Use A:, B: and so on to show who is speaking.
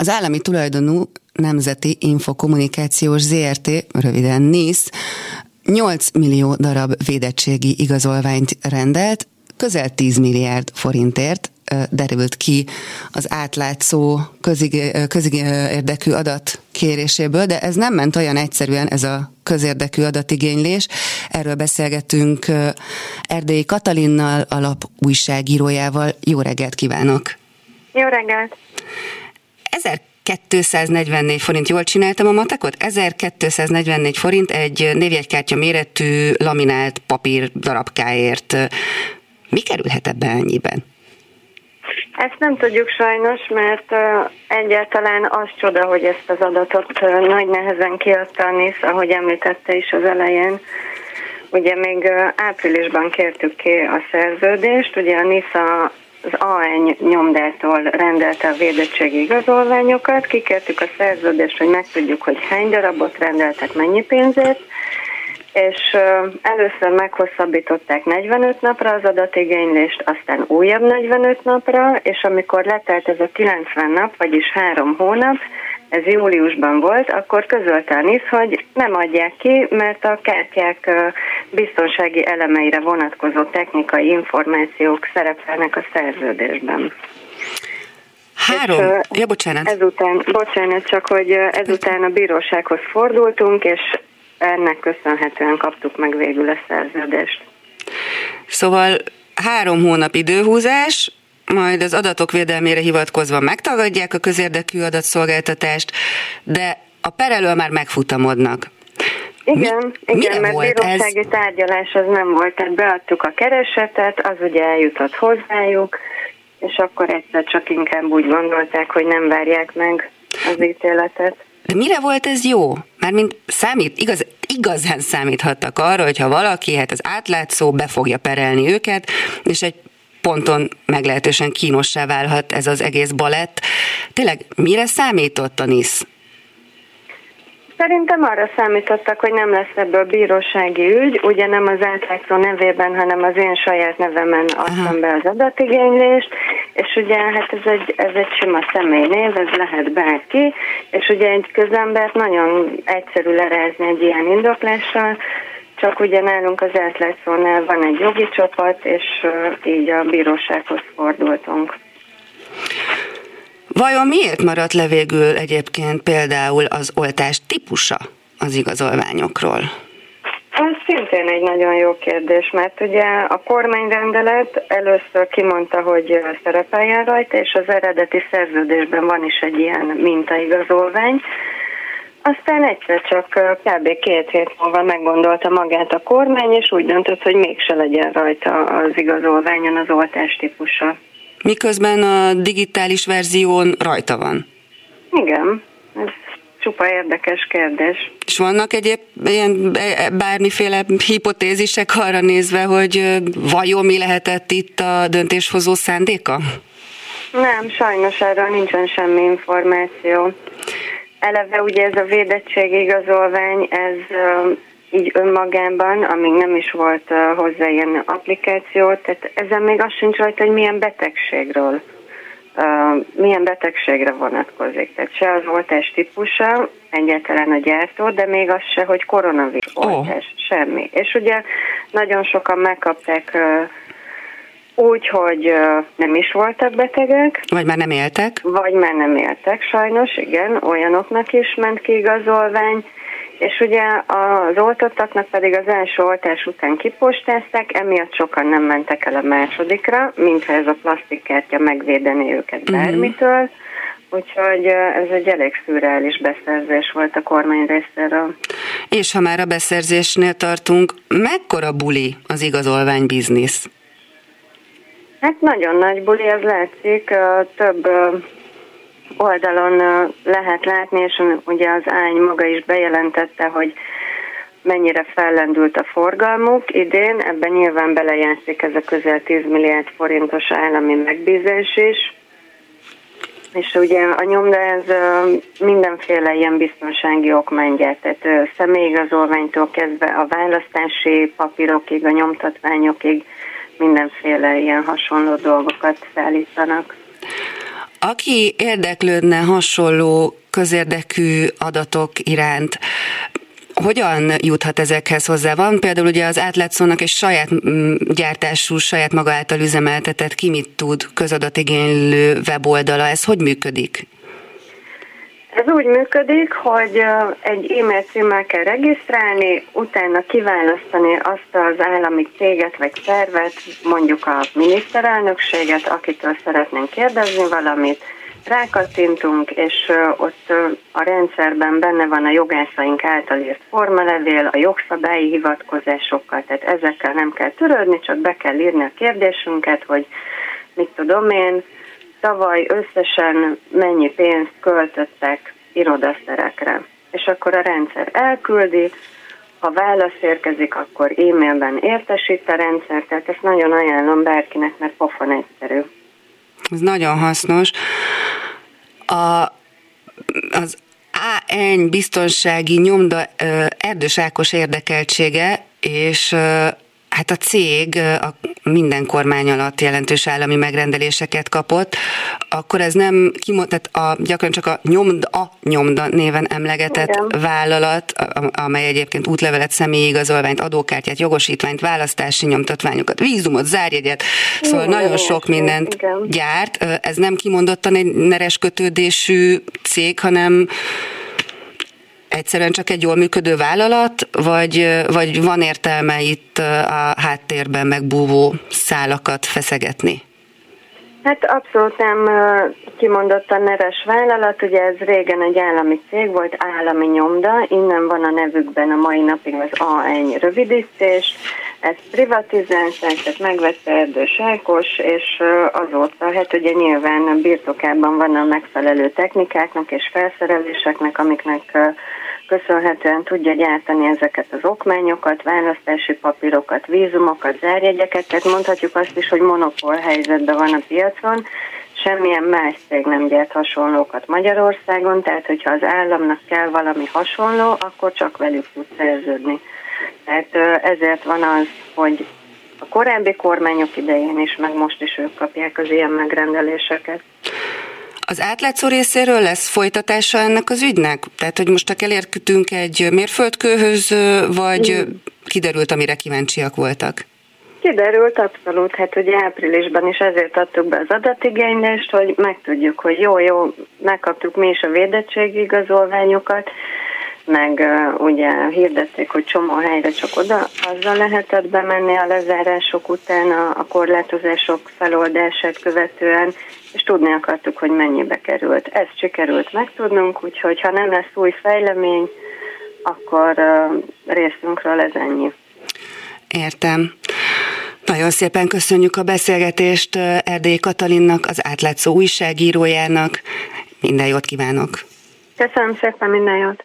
A: Az állami tulajdonú Nemzeti Infokommunikációs ZRT, röviden NISZ, 8 millió darab védettségi igazolványt rendelt, közel 10 milliárd forintért derült ki az átlátszó közig, közig érdekű adat kéréséből, de ez nem ment olyan egyszerűen ez a közérdekű adatigénylés. Erről beszélgetünk Erdélyi Katalinnal, alap újságírójával. Jó reggelt kívánok!
B: Jó reggelt!
A: 1244 forint, jól csináltam a matekot? 1244 forint egy névjegykártya méretű laminált papír darabkáért. Mi kerülhet ebbe ennyiben?
B: Ezt nem tudjuk sajnos, mert egyáltalán az csoda, hogy ezt az adatot nagy nehezen kiadta a NISZ, ahogy említette is az elején. Ugye még áprilisban kértük ki a szerződést, ugye a NISZ az AN nyomdától rendelte a védettségi igazolványokat, kikértük a szerződést, hogy megtudjuk, hogy hány darabot rendeltek, mennyi pénzért, és először meghosszabbították 45 napra az adatigénylést, aztán újabb 45 napra, és amikor letelt ez a 90 nap, vagyis három hónap, ez júliusban volt, akkor közölte a NISZ, hogy nem adják ki, mert a kártyák biztonsági elemeire vonatkozó technikai információk szerepelnek a szerződésben.
A: Három? És, ja, bocsánat.
B: Ezután, bocsánat, csak hogy ezután a bírósághoz fordultunk, és ennek köszönhetően kaptuk meg végül a szerződést.
A: Szóval három hónap időhúzás, majd az adatok védelmére hivatkozva megtagadják a közérdekű adatszolgáltatást, de a perelől már megfutamodnak.
B: Igen, Mi, igen, mert volt bírósági ez? tárgyalás az nem volt, tehát beadtuk a keresetet, az ugye eljutott hozzájuk, és akkor egyszer csak inkább úgy gondolták, hogy nem várják meg az ítéletet.
A: De mire volt ez jó? Mármint számít, igaz, igazán számíthattak arra, hogyha valaki, hát az átlátszó be fogja perelni őket, és egy ponton meglehetősen kínossá válhat ez az egész balett. Tényleg mire számított a NISZ?
B: Szerintem arra számítottak, hogy nem lesz ebből bírósági ügy, ugye nem az átlátszó nevében, hanem az én saját nevemen adtam be az adatigénylést, és ugye hát ez egy, ez egy sima személynév, ez lehet bárki, és ugye egy közembert nagyon egyszerű lerázni egy ilyen indoklással, csak ugye nálunk az átlátszónál van egy jogi csapat, és így a bírósághoz fordultunk.
A: Vajon miért maradt le végül egyébként például az oltás típusa az igazolványokról?
B: Ez szintén egy nagyon jó kérdés, mert ugye a kormányrendelet először kimondta, hogy szerepeljen rajta, és az eredeti szerződésben van is egy ilyen mintaigazolvány, aztán egyszer csak kb. két hét múlva meggondolta magát a kormány, és úgy döntött, hogy mégse legyen rajta az igazolványon az oltás típusa.
A: Miközben a digitális verzión rajta van.
B: Igen, ez csupa érdekes kérdés.
A: És vannak egyéb ilyen e, bármiféle hipotézisek arra nézve, hogy vajon mi lehetett itt a döntéshozó szándéka?
B: Nem, sajnos erről nincsen semmi információ. Eleve ugye ez a védettségi igazolvány, ez így önmagában, amíg nem is volt hozzá ilyen applikáció, tehát ezen még az sincs rajta, hogy milyen betegségről, milyen betegségre vonatkozik. Tehát se az oltás típusa, egyáltalán a gyártó, de még az se, hogy koronavírus oh. oltás, semmi. És ugye nagyon sokan megkapták úgy, hogy nem is voltak betegek.
A: Vagy már nem éltek.
B: Vagy már nem éltek, sajnos, igen, olyanoknak is ment ki igazolvány. És ugye az oltottaknak pedig az első oltás után kipostázták, emiatt sokan nem mentek el a másodikra, mintha ez a plastikkártya megvédené őket mhm. bármitől. Uh-huh. Úgyhogy ez egy elég szürreális beszerzés volt a kormány részéről.
A: És ha már a beszerzésnél tartunk, mekkora buli az igazolvány biznisz?
B: Hát nagyon nagy buli, ez látszik, több oldalon lehet látni, és ugye az ány maga is bejelentette, hogy mennyire fellendült a forgalmuk. Idén, ebben nyilván belejátszik ez a közel 10 milliárd forintos állami megbízás is, és ugye a nyomda ez mindenféle ilyen biztonsági okmánygyárt, tehát személyigazolványtól kezdve a választási papírokig, a nyomtatványokig mindenféle ilyen hasonló dolgokat szállítanak.
A: Aki érdeklődne hasonló közérdekű adatok iránt, hogyan juthat ezekhez hozzá? Van például ugye az átlátszónak egy saját mm, gyártású, saját maga által üzemeltetett ki mit tud közadatigénylő weboldala. Ez hogy működik?
B: Ez úgy működik, hogy egy e-mail címmel kell regisztrálni, utána kiválasztani azt az állami céget vagy szervet, mondjuk a miniszterelnökséget, akitől szeretnénk kérdezni valamit, rákattintunk, és ott a rendszerben benne van a jogászaink által írt formalevél, a jogszabályi hivatkozásokkal, tehát ezekkel nem kell törődni, csak be kell írni a kérdésünket, hogy mit tudom én, tavaly összesen mennyi pénzt költöttek irodaszerekre. És akkor a rendszer elküldi, ha válasz érkezik, akkor e-mailben értesít a rendszer, tehát ezt nagyon ajánlom bárkinek, mert pofon egyszerű.
A: Ez nagyon hasznos. A, az AN biztonsági nyomda Erdős Ákos érdekeltsége, és Hát a cég a minden kormány alatt jelentős állami megrendeléseket kapott, akkor ez nem kimond, tehát a, gyakran csak a nyomda, a nyomda néven emlegetett Igen. vállalat, amely egyébként útlevelet, igazolványt, adókártyát, jogosítványt, választási nyomtatványokat, vízumot, zárjegyet, szóval Igen, nagyon sok mindent Igen. gyárt. Ez nem kimondottan egy neres kötődésű cég, hanem egyszerűen csak egy jól működő vállalat, vagy, vagy van értelme itt a háttérben megbúvó szálakat feszegetni?
B: Hát abszolút nem kimondottan neves vállalat, ugye ez régen egy állami cég volt, állami nyomda, innen van a nevükben a mai napig az A1 rövidítés, ezt privatizálták, tehát megvette Erdős Ákos, és azóta, hát ugye nyilván birtokában van a megfelelő technikáknak és felszereléseknek, amiknek köszönhetően tudja gyártani ezeket az okmányokat, választási papírokat, vízumokat, zárjegyeket, tehát mondhatjuk azt is, hogy monopól helyzetben van a piacon, semmilyen más cég nem gyárt hasonlókat Magyarországon, tehát hogyha az államnak kell valami hasonló, akkor csak velük tud szerződni. Tehát ezért van az, hogy a korábbi kormányok idején is, meg most is ők kapják az ilyen megrendeléseket.
A: Az átlátszó részéről lesz folytatása ennek az ügynek? Tehát, hogy most elérkütünk egy mérföldkőhöz, vagy kiderült, amire kíváncsiak voltak?
B: Kiderült, abszolút. Hát ugye áprilisban is ezért adtuk be az adatigénylést, hogy megtudjuk, hogy jó, jó, megkaptuk mi is a védettségi igazolványokat, meg uh, ugye hirdették, hogy csomó helyre csak oda, azzal lehetett bemenni a lezárások után a, a korlátozások feloldását követően, és tudni akartuk, hogy mennyibe került. Ezt sikerült megtudnunk, úgyhogy ha nem lesz új fejlemény, akkor uh, részünkről ez ennyi.
A: Értem. Nagyon szépen köszönjük a beszélgetést Erdély Katalinnak, az átlátszó újságírójának. Minden jót kívánok!
B: Köszönöm szépen, minden jót!